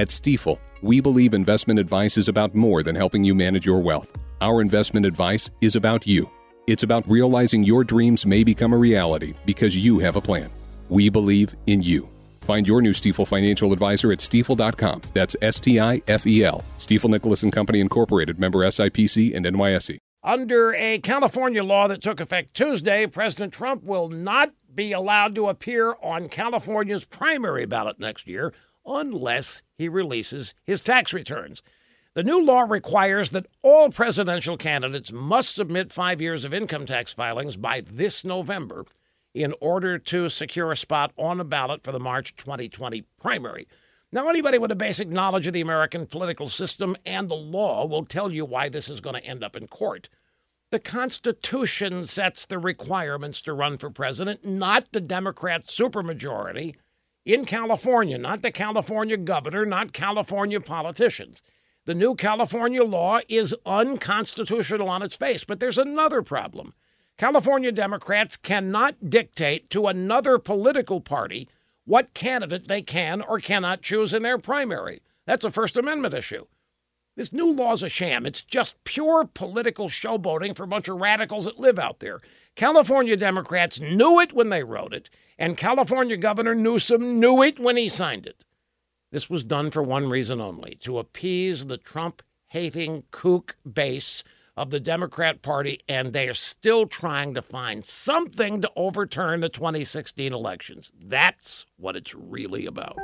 At Stifel, we believe investment advice is about more than helping you manage your wealth. Our investment advice is about you. It's about realizing your dreams may become a reality because you have a plan. We believe in you. Find your new Stifel financial advisor at stifel.com. That's S T I F E L. Stifel Nicolaus and Company Incorporated, member SIPC and NYSE. Under a California law that took effect Tuesday, President Trump will not be allowed to appear on California's primary ballot next year unless he releases his tax returns. The new law requires that all presidential candidates must submit five years of income tax filings by this November in order to secure a spot on the ballot for the March 2020 primary. Now, anybody with a basic knowledge of the American political system and the law will tell you why this is going to end up in court. The Constitution sets the requirements to run for president, not the Democrat supermajority in California, not the California governor, not California politicians. The new California law is unconstitutional on its face, but there's another problem. California Democrats cannot dictate to another political party what candidate they can or cannot choose in their primary. That's a First Amendment issue. This new law's a sham. It's just pure political showboating for a bunch of radicals that live out there. California Democrats knew it when they wrote it, and California Governor Newsom knew it when he signed it. This was done for one reason only to appease the Trump hating kook base of the Democrat Party, and they are still trying to find something to overturn the 2016 elections. That's what it's really about.